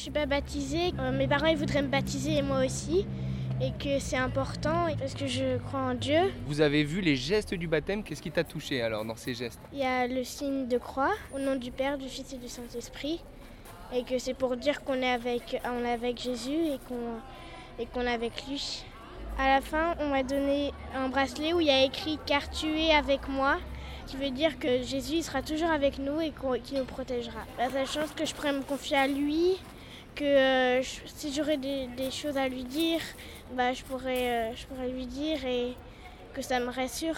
Je suis pas baptisée. Euh, mes parents ils voudraient me baptiser et moi aussi. Et que c'est important parce que je crois en Dieu. Vous avez vu les gestes du baptême, qu'est-ce qui t'a touché alors dans ces gestes? Il y a le signe de croix au nom du Père, du Fils et du Saint-Esprit. Et que c'est pour dire qu'on est avec, on est avec Jésus et qu'on et qu'on est avec lui. À la fin, on m'a donné un bracelet où il y a écrit Car tu es avec moi qui veut dire que Jésus sera toujours avec nous et qu'il nous protégera. La seule chance que je pourrais me confier à lui, que euh, si j'aurais des, choses à lui dire, bah, je, pourrais, euh, je pourrais lui dire et que ça me rassure.